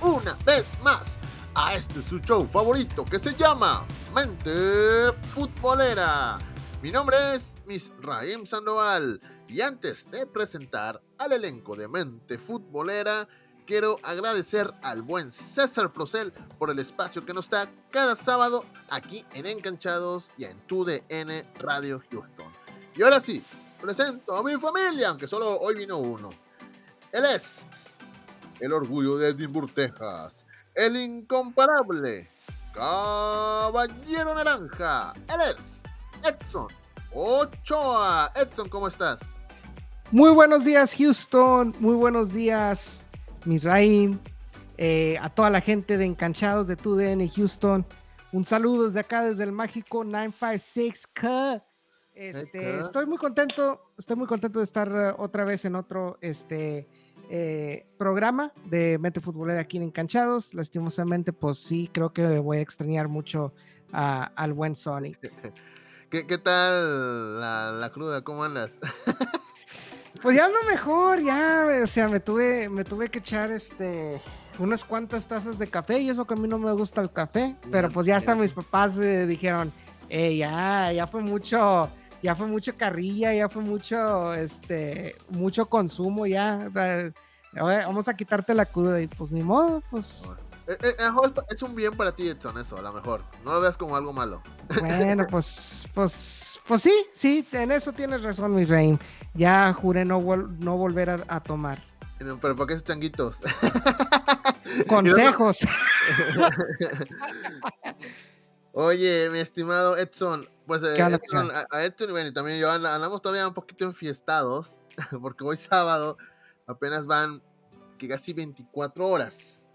una vez más a este su show favorito que se llama Mente Futbolera. Mi nombre es Miss Raim Sandoval y antes de presentar al elenco de Mente Futbolera, quiero agradecer al buen César Procel por el espacio que nos da cada sábado aquí en Enganchados y en TUDN Radio Houston. Y ahora sí, presento a mi familia, aunque solo hoy vino uno. Él es el orgullo de Edimburgo, Texas, el incomparable Caballero Naranja. Él es Edson Ochoa. Edson, ¿cómo estás? Muy buenos días, Houston. Muy buenos días, Misraim. Eh, a toda la gente de Encanchados de TUDN Houston. Un saludo desde acá, desde el mágico 956K. Este, estoy muy contento, estoy muy contento de estar uh, otra vez en otro este, eh, programa de Mente Futbolera aquí en Encanchados. Lastimosamente, pues sí, creo que voy a extrañar mucho a- al buen Sonic. ¿Qué, qué tal la, la cruda? ¿Cómo andas? Pues ya ando mejor, ya, o sea, me tuve, me tuve que echar este unas cuantas tazas de café y eso que a mí no me gusta el café, pero pues ya hasta mis papás eh, dijeron, eh, ya, ya fue mucho, ya fue mucho carrilla, ya fue mucho, este, mucho consumo, ya, vamos a quitarte la cruda y pues ni modo, pues Eh, eh, mejor es un bien para ti, Edson, eso, a lo mejor. No lo veas como algo malo. bueno, pues, pues, pues sí, sí, en eso tienes razón, mi rey. Ya juré no, vol- no volver a- a tomar. Pero ¿por qué esos changuitos? Consejos. Oye, mi estimado Edson, pues eh, ¿Qué onda, Edson, a, a y bueno, y también yo and- andamos todavía un poquito enfiestados, porque hoy sábado apenas van que casi 24 horas,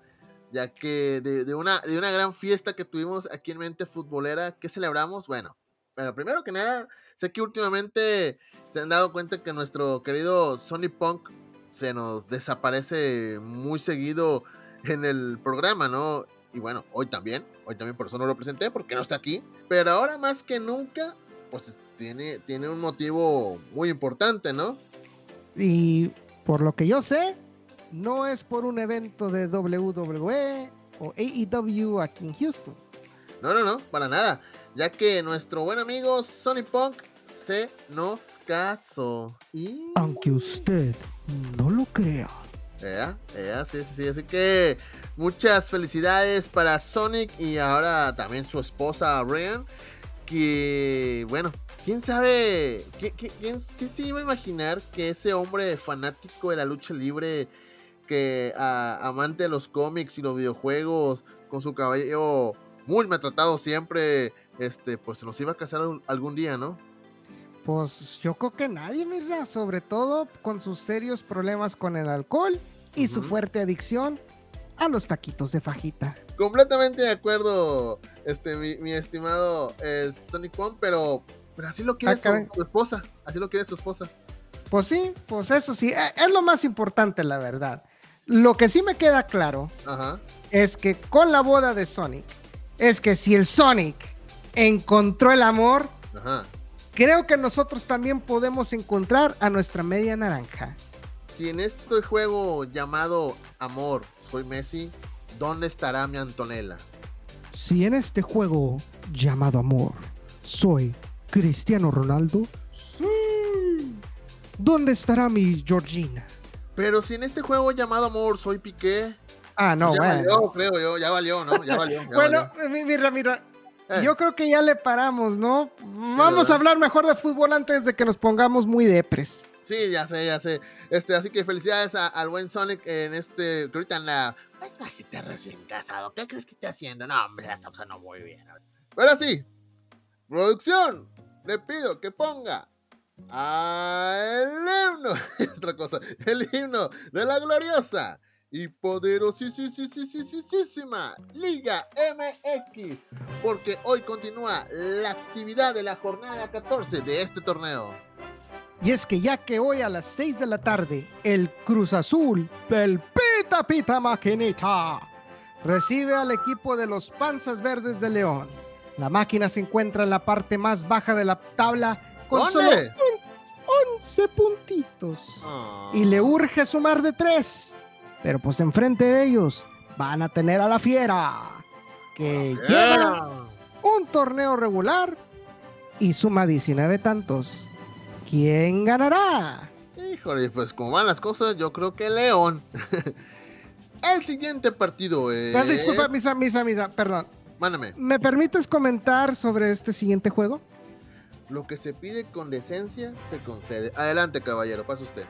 ya que de, de una, de una gran fiesta que tuvimos aquí en Mente Futbolera, ¿qué celebramos? Bueno, bueno, primero que nada, sé que últimamente se han dado cuenta que nuestro querido Sony Punk se nos desaparece muy seguido en el programa, ¿no? Y bueno, hoy también, hoy también por eso no lo presenté, porque no está aquí. Pero ahora más que nunca, pues tiene, tiene un motivo muy importante, ¿no? Y por lo que yo sé, no es por un evento de WWE o AEW aquí en Houston. No, no, no, para nada. Ya que nuestro buen amigo Sony Punk se nos casó. Y... Aunque usted no lo crea. Ea, ea, sí, sí, sí. Así que muchas felicidades para Sonic y ahora también su esposa Ryan. Que, bueno, quién sabe, ¿Qui- qui- quién, se iba a imaginar que ese hombre fanático de la lucha libre, que amante de los cómics y los videojuegos, con su cabello muy maltratado siempre, este, pues se nos iba a casar al- algún día, ¿no? Pues yo creo que nadie, mira, sobre todo con sus serios problemas con el alcohol y su fuerte adicción a los taquitos de fajita. Completamente de acuerdo, este, mi, mi estimado eh, Sonic One, pero, pero así lo quiere Ah, su, esposa, así lo quiere su esposa. Pues sí, pues eso sí, eh, es lo más importante, la verdad. Lo que sí me queda claro Ajá. es que con la boda de Sonic, es que si el Sonic encontró el amor, Ajá. Creo que nosotros también podemos encontrar a nuestra media naranja. Si en este juego llamado Amor soy Messi, ¿dónde estará mi Antonella? Si en este juego llamado amor soy Cristiano Ronaldo, sí. ¿Dónde estará mi Georgina? Pero si en este juego llamado Amor soy Piqué, Ah, no, ya bueno. valió, creo yo, ya valió, ¿no? Ya valió. ya Bueno, valió. mira, mira, yo creo que ya le paramos, ¿no? Vamos a hablar mejor de fútbol antes de que nos pongamos muy depres. Sí, ya sé, ya sé. Este, así que felicidades a- al buen Sonic en este. Que ahorita anda. Pues bajita recién casado. ¿Qué crees que está haciendo? No, hombre, la está usando muy bien. Pero sí, producción, le pido que ponga el himno. Otra cosa, el himno de la gloriosa y poderosísima Liga MX, porque hoy continúa la actividad de la jornada 14 de este torneo. Y es que ya que hoy a las 6 de la tarde, el Cruz Azul del Pita Pita Maquinita recibe al equipo de los Panzas Verdes de León. La máquina se encuentra en la parte más baja de la tabla con solo ¿Dónde? 11 puntitos. Ah. Y le urge sumar de 3. Pero pues enfrente de ellos van a tener a la Fiera, que lleva un torneo regular y suma 19 tantos. ¿Quién ganará? Híjole, pues como van las cosas, yo creo que León. El siguiente partido es. Pero disculpa, misa, misa, misa, perdón. Mándame. ¿Me permites comentar sobre este siguiente juego? Lo que se pide con decencia se concede. Adelante, caballero, pasa usted.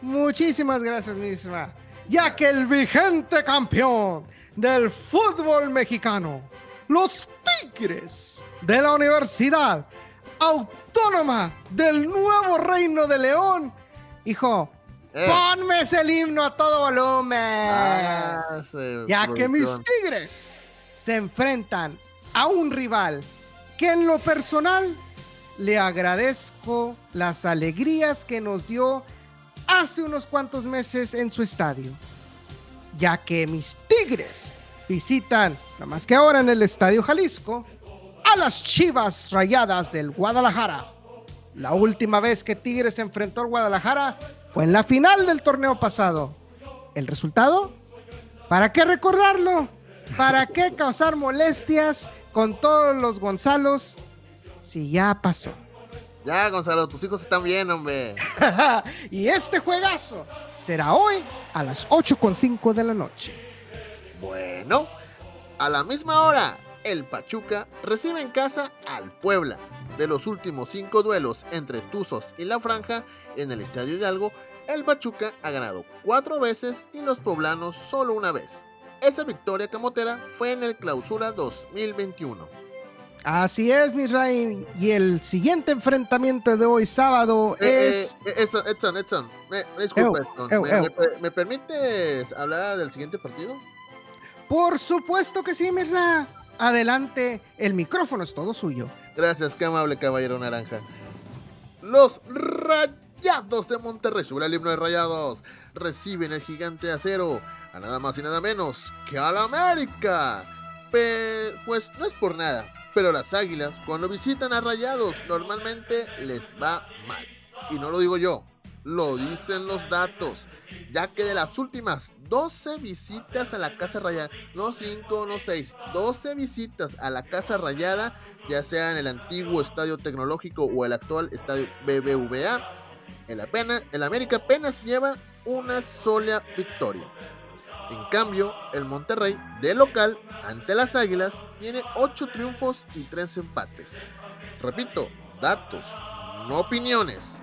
Muchísimas gracias, misma. Ya que el vigente campeón del fútbol mexicano, los Tigres de la Universidad Autónoma del Nuevo Reino de León, hijo, Eh. ponme ese himno a todo volumen. Ah, ya que mis. Tigres se enfrentan a un rival que en lo personal le agradezco las alegrías que nos dio hace unos cuantos meses en su estadio, ya que mis Tigres visitan, nada más que ahora en el Estadio Jalisco, a las Chivas Rayadas del Guadalajara. La última vez que Tigres enfrentó al Guadalajara fue en la final del torneo pasado. ¿El resultado? ¿Para qué recordarlo? ¿Para qué causar molestias con todos los Gonzalos si ya pasó? Ya, Gonzalo, tus hijos están bien, hombre. y este juegazo será hoy a las 8.5 de la noche. Bueno, a la misma hora, el Pachuca recibe en casa al Puebla. De los últimos cinco duelos entre Tuzos y La Franja en el Estadio Hidalgo, el Pachuca ha ganado cuatro veces y los poblanos solo una vez. Esa victoria camotera fue en el Clausura 2021. Así es, mi Ray. Y el siguiente enfrentamiento de hoy sábado Eh, es... eh, Edson, Edson, Edson, me, me disculpa, Edson. ew, ¿Me, ew. me per- me permites hablar del siguiente partido? Por supuesto que sí, mi Ray. Adelante, el micrófono es todo suyo. Gracias, qué amable caballero naranja. Los Rayados de Monterrey, sube el himno de Rayados, reciben el gigante de acero a nada más y nada menos que al América. Pe- pues no es por nada, pero las águilas cuando visitan a Rayados normalmente les va mal. Y no lo digo yo, lo dicen los datos, ya que de las últimas 12 visitas a la Casa Rayada, no 5, no 6, 12 visitas a la Casa Rayada, ya sea en el antiguo Estadio Tecnológico o el actual Estadio BBVA, el, apena, el América apenas lleva una sola victoria. En cambio, el Monterrey, de local, ante las Águilas, tiene 8 triunfos y 3 empates. Repito, datos, no opiniones.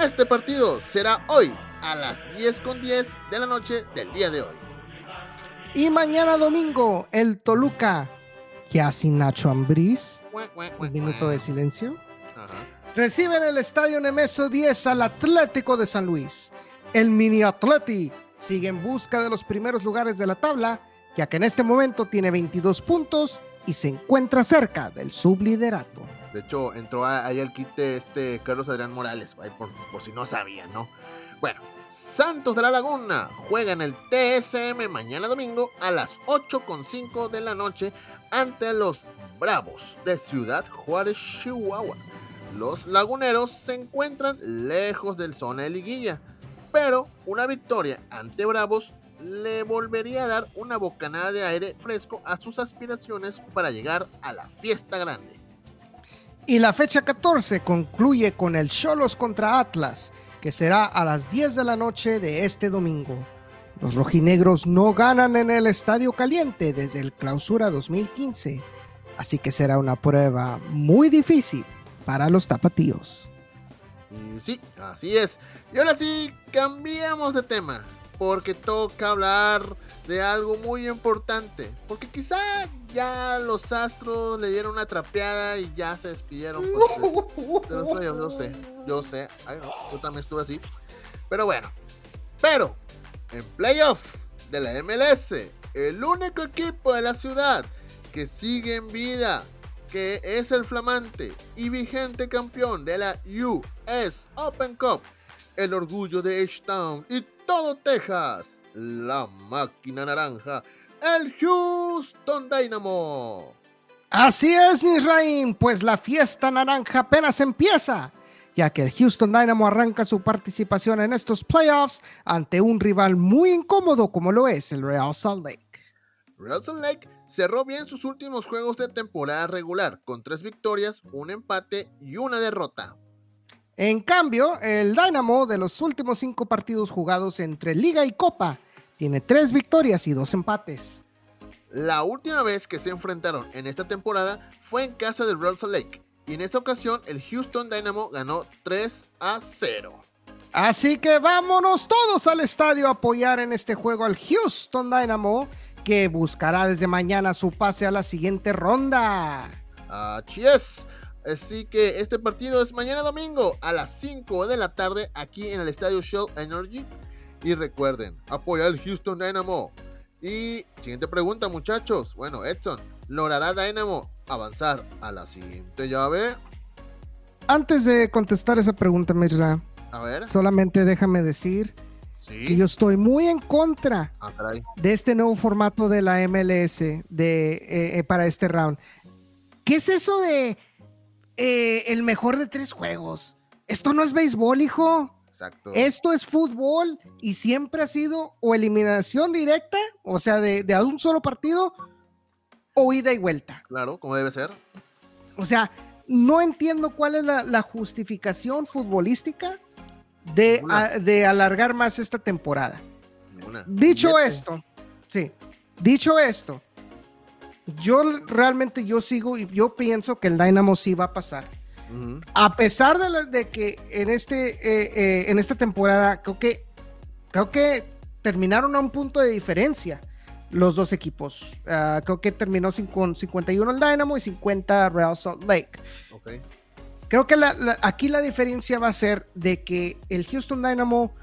Este partido será hoy a las 10 con 10 de la noche del día de hoy. Y mañana domingo, el Toluca, ya sin Nacho Ambriz, un minuto de silencio, Ajá. recibe en el Estadio Nemesio 10 al Atlético de San Luis. El mini Atleti sigue en busca de los primeros lugares de la tabla, ya que en este momento tiene 22 puntos y se encuentra cerca del subliderato. De hecho, entró ahí al quite este Carlos Adrián Morales, por, por si no sabían, ¿no? Bueno, Santos de la Laguna juega en el TSM mañana domingo a las 8.5 de la noche ante los Bravos de Ciudad Juárez, Chihuahua. Los laguneros se encuentran lejos del zona de liguilla, pero una victoria ante Bravos le volvería a dar una bocanada de aire fresco a sus aspiraciones para llegar a la fiesta grande. Y la fecha 14 concluye con el Cholos contra Atlas, que será a las 10 de la noche de este domingo. Los rojinegros no ganan en el Estadio Caliente desde el Clausura 2015, así que será una prueba muy difícil para los tapatíos. Y sí, así es. Y ahora sí, cambiamos de tema. Porque toca hablar de algo muy importante. Porque quizá ya los astros le dieron una trapeada y ya se despidieron. pues, de- los. Yo sé, yo sé. Yo también estuve así. Pero bueno. Pero, en playoff, de la MLS, el único equipo de la ciudad que sigue en vida, que es el flamante y vigente campeón de la US Open Cup, el orgullo de H-Town y todo Texas, la máquina naranja, el Houston Dynamo. Así es, Misraim, pues la fiesta naranja apenas empieza, ya que el Houston Dynamo arranca su participación en estos playoffs ante un rival muy incómodo como lo es el Real Salt Lake. Real Salt Lake cerró bien sus últimos juegos de temporada regular, con tres victorias, un empate y una derrota. En cambio, el Dynamo de los últimos cinco partidos jugados entre Liga y Copa tiene tres victorias y dos empates. La última vez que se enfrentaron en esta temporada fue en casa del Real Salt Lake y en esta ocasión el Houston Dynamo ganó 3 a 0. Así que vámonos todos al estadio a apoyar en este juego al Houston Dynamo que buscará desde mañana su pase a la siguiente ronda. Así es. Así que este partido es mañana domingo a las 5 de la tarde aquí en el estadio Shell Energy. Y recuerden, apoya al Houston Dynamo. Y siguiente pregunta, muchachos. Bueno, Edson, ¿logrará Dynamo avanzar a la siguiente llave? Antes de contestar esa pregunta, Mirza, A ver. solamente déjame decir que Sí. yo estoy muy en contra Ah, de este nuevo formato de la MLS de, eh, eh, para este round. ¿Qué es eso de eh, el mejor de tres juegos? Esto no es béisbol, hijo. Exacto. Esto es fútbol y siempre ha sido o eliminación directa, o sea, de, de un solo partido, o ida y vuelta. Claro, como debe ser. O sea, no entiendo cuál es la, la justificación futbolística de, a- de alargar más esta temporada. Ninguna. Dicho esto, sí, dicho esto, yo realmente yo sigo y yo pienso que el Dynamo sí va a pasar. A pesar de, la- de que en, este, eh, eh, en esta temporada creo que, creo que terminaron a un punto de diferencia los dos equipos. Ah, creo que terminó con 51 el Dynamo y 50 Real Salt Lake. Ok. Creo que la- la- aquí la diferencia va a ser de que el Houston Dynamo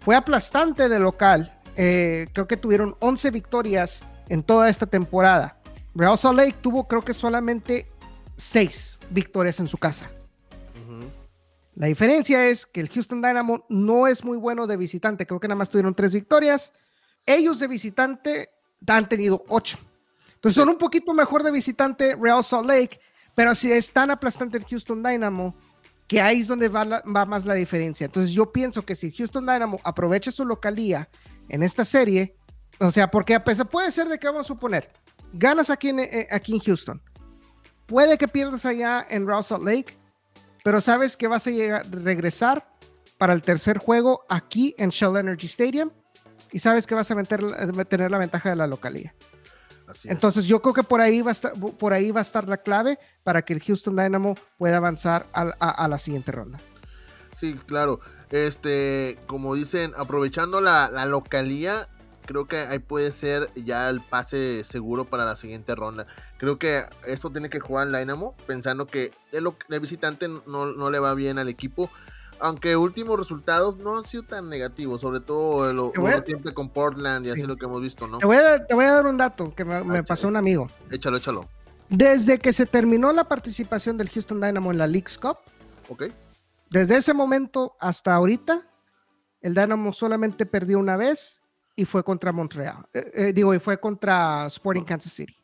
fue aplastante de local. Eh, creo que tuvieron 11 victorias en toda esta temporada. Real Salt Lake tuvo creo que solamente 6 victorias en su casa. La diferencia es que el Houston Dynamo no es muy bueno de visitante. Creo que nada más tuvieron 3 victorias. Ellos de visitante han tenido 8. Entonces son un poquito mejor de visitante Real Salt Lake, pero si es tan aplastante el Houston Dynamo que ahí es donde va, la- más la diferencia. Entonces yo pienso que si Houston Dynamo aprovecha su localía en esta serie, o sea, porque a pesar, puede ser de que vamos a suponer, ganas aquí en, eh, aquí en Houston, puede que pierdas allá en Salt Lake, pero sabes que vas a llegar, regresar para el tercer juego aquí en Shell Energy Stadium y sabes que vas a meter- eh, tener la ventaja de la localía. Así es. Entonces yo creo que por ahí va a estar, por ahí va a estar la clave para que el Houston Dynamo pueda avanzar a, a la siguiente ronda. Sí, claro. Este, como dicen, aprovechando la, la localía, creo que ahí puede ser ya el pase seguro para la siguiente ronda. Creo que esto tiene que jugar el Dynamo, pensando que lo, de visitante no, no le va bien al equipo. Aunque últimos resultados no han sido tan negativos, sobre todo lo, Te voy a- lo siempre con Portland y Sí. así lo que hemos visto, ¿no? Te voy a, te voy a dar un dato que me, me Ah, pasó un amigo. Échalo, échalo. Desde que se terminó la participación del Houston Dynamo en la League's Cup, ¿Ok? desde ese momento hasta ahorita, el Dynamo solamente perdió una vez y fue contra Montreal. Eh, eh, digo, y fue contra Sporting Kansas City.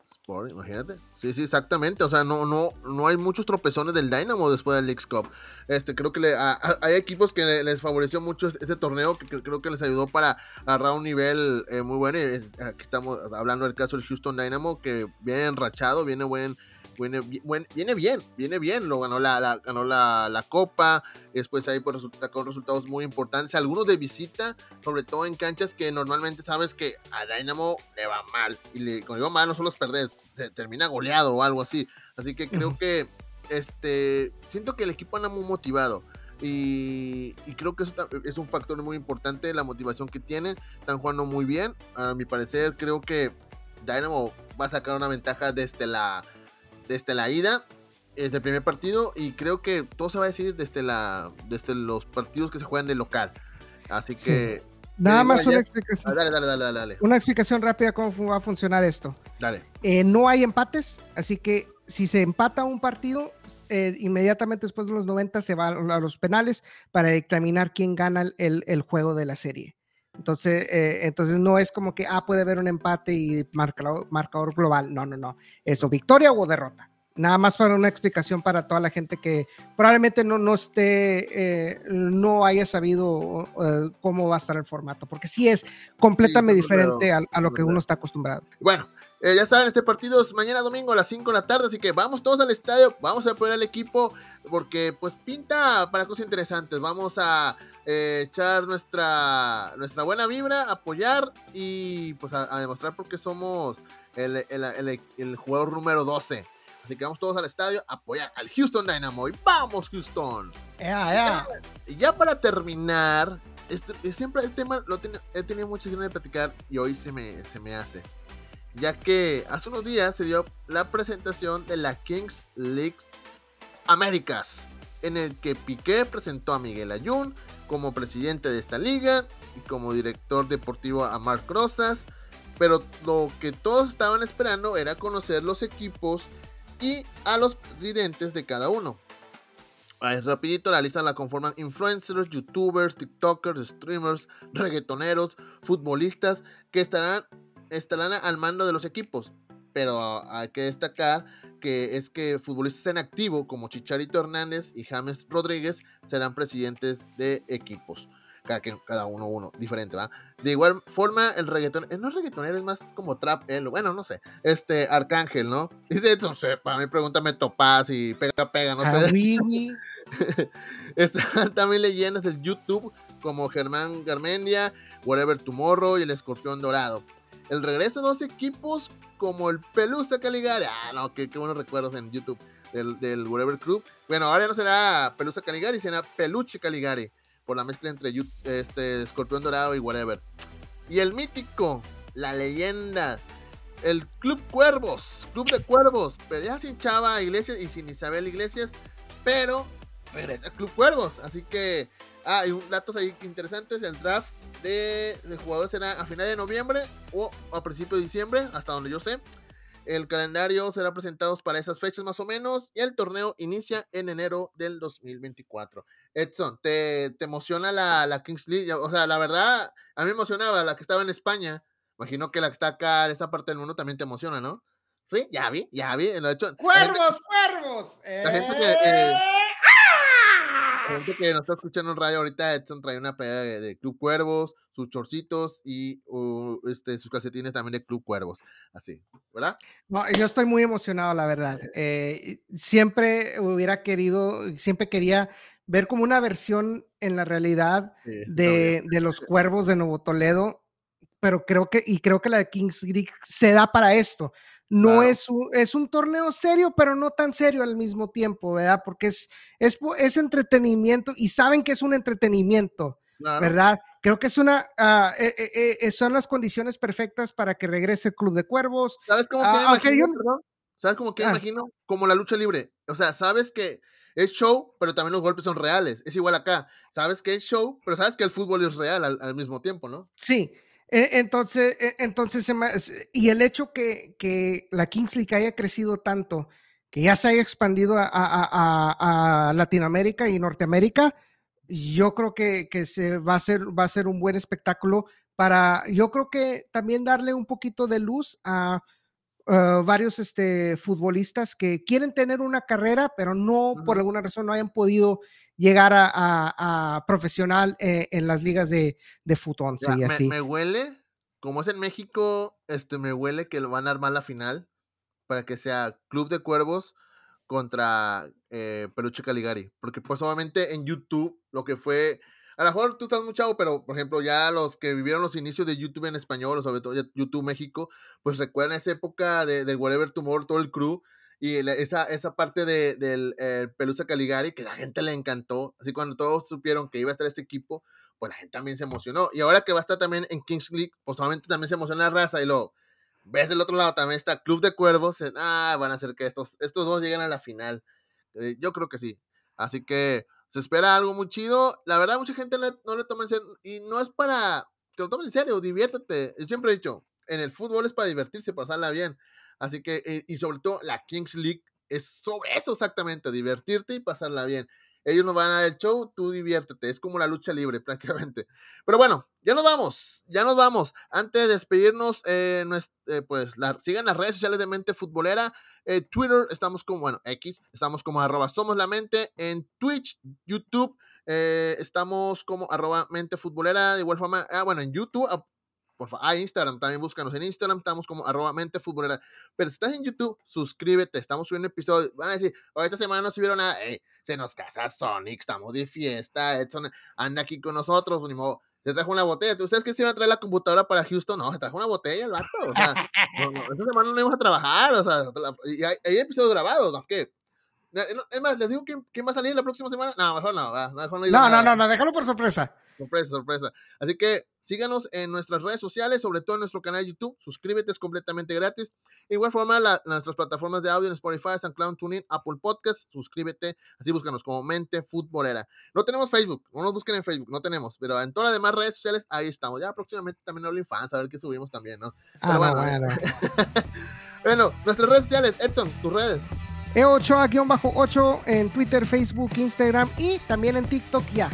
Imagínate. Sí, sí, exactamente. O sea, no, no, no hay muchos tropezones del Dynamo después del Leagues Cup. Este, creo que le- a- hay equipos que le- les favoreció mucho este, este torneo, que, que creo que les ayudó para agarrar un nivel eh, muy bueno. Y, eh, aquí estamos hablando del caso del Houston Dynamo, que viene enrachado, viene buen. Viene, viene bien, viene bien, lo ganó la, la- ganó la, la copa, después ahí pues con resultados muy importantes, algunos de visita, sobre todo en canchas que normalmente sabes que a Dynamo le va mal, y le, cuando digo mal no solo es perder, se termina goleado o algo así, así que creo que este, siento que el equipo anda muy motivado. Y, y creo que eso es un factor muy importante, la motivación que tienen. Están jugando muy bien. A mi parecer, creo que Dynamo va a sacar una ventaja desde la, desde la ida, desde el primer partido. Y creo que todo se va a decidir desde, la, desde los partidos que se juegan de local. Así que Nada más una ya- explicación. Ah, Dale, dale, dale, dale. Una explicación rápida cómo va a funcionar esto. Dale. Eh, no hay empates, así que si se empata un partido, eh, inmediatamente después de los 90 se va a los penales para dictaminar quién gana el juego de la serie. Entonces, eh, entonces no es como que ah, puede haber un empate y marcador, marcador global. No, no, no. Eso, victoria o derrota. Nada más para una explicación para toda la gente que probablemente no, no esté, eh, no haya sabido eh, cómo va a estar el formato, porque sí es completamente Sí, diferente a, a lo que uno está acostumbrado. Bueno, eh, ya saben, este partido es mañana domingo a las 5 de la tarde, así que vamos todos al estadio, vamos a apoyar al equipo, porque pues pinta para cosas interesantes. Vamos a eh, echar nuestra, nuestra buena vibra, apoyar y pues a, a demostrar por qué somos el, el- el- el jugador número 12. Así que vamos todos al estadio a apoyar al Houston Dynamo y vamos Houston. Ya, ya. Y ya para terminar, este, eh, siempre el tema lo ten- he tenido muchas ganas de platicar y hoy se me, se me hace. Ya que hace unos días se dio la presentación de la Kings League Américas, en el que Piqué presentó a Miguel Ayun como presidente de esta liga y como director deportivo a Marc Rosas. Pero lo que todos estaban esperando era conocer los equipos y a los presidentes de cada uno. Ahí, rapidito, la lista la conforman influencers, youtubers, tiktokers, streamers, reggaetoneros, futbolistas que estarán, estarán al mando de los equipos. Pero hay que destacar que es que futbolistas en activo como Chicharito Hernández y James Rodríguez serán presidentes de equipos. Cada, cada uno uno, diferente, ¿va? De igual forma, el reggaeton, eh, no es reggaetonero, es más como trap, él, bueno, no sé, este, Arcángel, ¿no? Dice, no sé, para mí pregúntame Topaz y pega, pega, no sé. Están también leyendas del YouTube como Germán Garmendia, Whatever Tomorrow y el Escorpión Dorado. El regreso de dos equipos como el Pelusa Caligari. Ah, no, qué, qué buenos recuerdos en YouTube del, del Whatever Crew. Bueno, ahora no será Pelusa Caligari, será Peluche Caligari. Por la mezcla entre este, Escorpión Dorado y Whatever. Y el mítico, la leyenda, el Club Cuervos, Club de Cuervos, pero ya sin Chava Iglesias y sin Isabel Iglesias, pero regresa el Club Cuervos. Así que, ah, y un datos ahí interesantes, el draft de, de jugadores será a final de noviembre o a principio de diciembre, hasta donde yo sé. El calendario será presentado para esas fechas más o menos y el torneo inicia en enero del 2024. Edson, ¿te, te emociona la, la Kings League? O sea, la verdad, a mí me emocionaba la que estaba en España. Imagino que la que está acá, en esta parte del mundo, también te emociona, ¿no? Sí, ya vi, ya vi. Lo he hecho. la gente- ¡Cuervos, cuervos! La gente ¡Eh! eh, gente que nos está escuchando en radio ahorita, Edson trae una playa de, de Club Cuervos, sus chorcitos y uh, este, sus calcetines también de Club Cuervos. Así, ¿verdad? No, yo estoy muy emocionado, la verdad. Eh, siempre hubiera querido, siempre quería ver como una versión en la realidad Sí, de, de los cuervos de Nuevo Toledo, pero creo que, y creo que la de Kings League se da para esto. No es, un, es un torneo serio, pero no tan serio al mismo tiempo, ¿verdad? Porque es, es, es entretenimiento y saben que es un entretenimiento, Claro. ¿verdad? Creo que es una, ah, eh, eh, eh, son las condiciones perfectas para que regrese el Club de Cuervos, ¿Sabes cómo Ah, que aunque imagino, yo- perdón? ¿Sabes cómo que Ah. imagino? Como la lucha libre. O sea, sabes que es show, pero también los golpes son reales. Es igual acá. Sabes que es show, pero sabes que el fútbol es real al, al mismo tiempo, ¿no? Sí, entonces, e- entonces se me- s- y el hecho que, que la Kings League haya crecido tanto, que ya se haya expandido a- a Latinoamérica y Norteamérica, yo creo que, que se va a ser, va a ser un buen espectáculo para, yo creo que también darle un poquito de luz a uh, varios este, futbolistas que quieren tener una carrera, pero no por alguna razón no hayan podido llegar a, a- a profesional eh, en las ligas de, de fútbol Ya, y me, así. me huele, como es en México, este, me huele que lo van a armar la final para que sea Club de Cuervos contra eh, Peluche Caligari. Porque pues obviamente en YouTube lo que fue... A lo mejor tú estás muy pero por ejemplo ya los que vivieron los inicios de YouTube en español, o sobre todo YouTube México, pues recuerdan esa época de, de Whatever Tomorrow, todo el crew, y esa, esa parte de, del Pelusa Caligari que la gente le encantó. Así cuando todos supieron que iba a estar este equipo, pues la gente también se emocionó. Y ahora que va a estar también en Kings League, pues obviamente también se emociona la raza y lo ves del otro lado también está Club de Cuervos. ah, van a hacer que estos, estos dos lleguen a la final. Eh, yo creo que sí. Así que se espera algo muy chido. La verdad, mucha gente no le toma en serio. Y no es para que lo tomes en serio, diviértete. Yo siempre he dicho, en el fútbol es para divertirse, pasarla bien. Así que, eh, y sobre todo la Kings League es sobre eso exactamente, divertirte y pasarla bien. Ellos nos van a dar el show, tú diviértete. Es como la lucha libre prácticamente. Pero bueno, ya nos vamos, ya nos vamos. Antes de despedirnos, eh, eh, pues sigan las redes sociales de Mente Futbolera. Eh, Twitter, estamos como, bueno, X, estamos como arroba Somos la Mente. En Twitch, YouTube, estamos como arroba Mente Futbolera. De igual forma, ah, bueno, en YouTube, por favor, a Instagram, también búscanos en Instagram, estamos como arroba mente futbolera. Pero si estás en YouTube, suscríbete, estamos subiendo episodios. Van a decir, oh, esta semana no subieron nada, se nos casa Sonic, estamos de fiesta, Edson anda aquí con nosotros, ni modo. Se trajo una botella. ¿Ustedes que se iban a traer la computadora para Houston? No, se trajo una botella el vato. O sea, esta semana no íbamos a trabajar. O sea, y hay, episodios grabados, más que. Es más, les digo quién, quién va a salir la próxima semana. No, mejor no, no, mejor no, no, no, no, no, déjalo por sorpresa. Sorpresa, sorpresa. Así que síganos en nuestras redes sociales, sobre todo en nuestro canal de YouTube. Suscríbete, es completamente gratis. De igual forma, la, nuestras plataformas de audio en Spotify, SoundCloud, TuneIn, Apple Podcast. Suscríbete, así búscanos como Mente Futbolera. No tenemos Facebook, no nos busquen en Facebook, no tenemos, pero en todas las demás redes sociales, ahí estamos. Ya próximamente también OnlyFans, a ver qué subimos también, ¿no? Ah, bueno, bueno. bueno, nuestras redes sociales, Edson, tus redes. E8A-8 en Twitter, Facebook, Instagram y también en TikTok ya.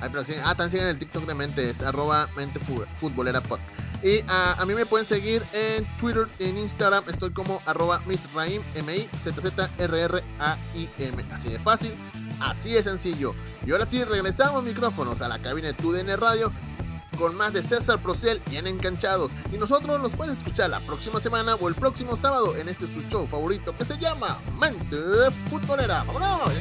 Ah, también siguen el TikTok de Mente, es arroba Mente Futbolera Y ah, a mí me pueden seguir en Twitter, en Instagram, estoy como arroba Misraim, M-I-Z-Z-R-R-A-I-M. Así de fácil, así de sencillo. Y ahora sí, regresamos micrófonos a la cabina de TUDN Radio con más de César Procel bien enganchados. Y nosotros nos pueden escuchar la próxima semana o el próximo sábado en este su show favorito que se llama Mente Futbolera. ¡Vámonos!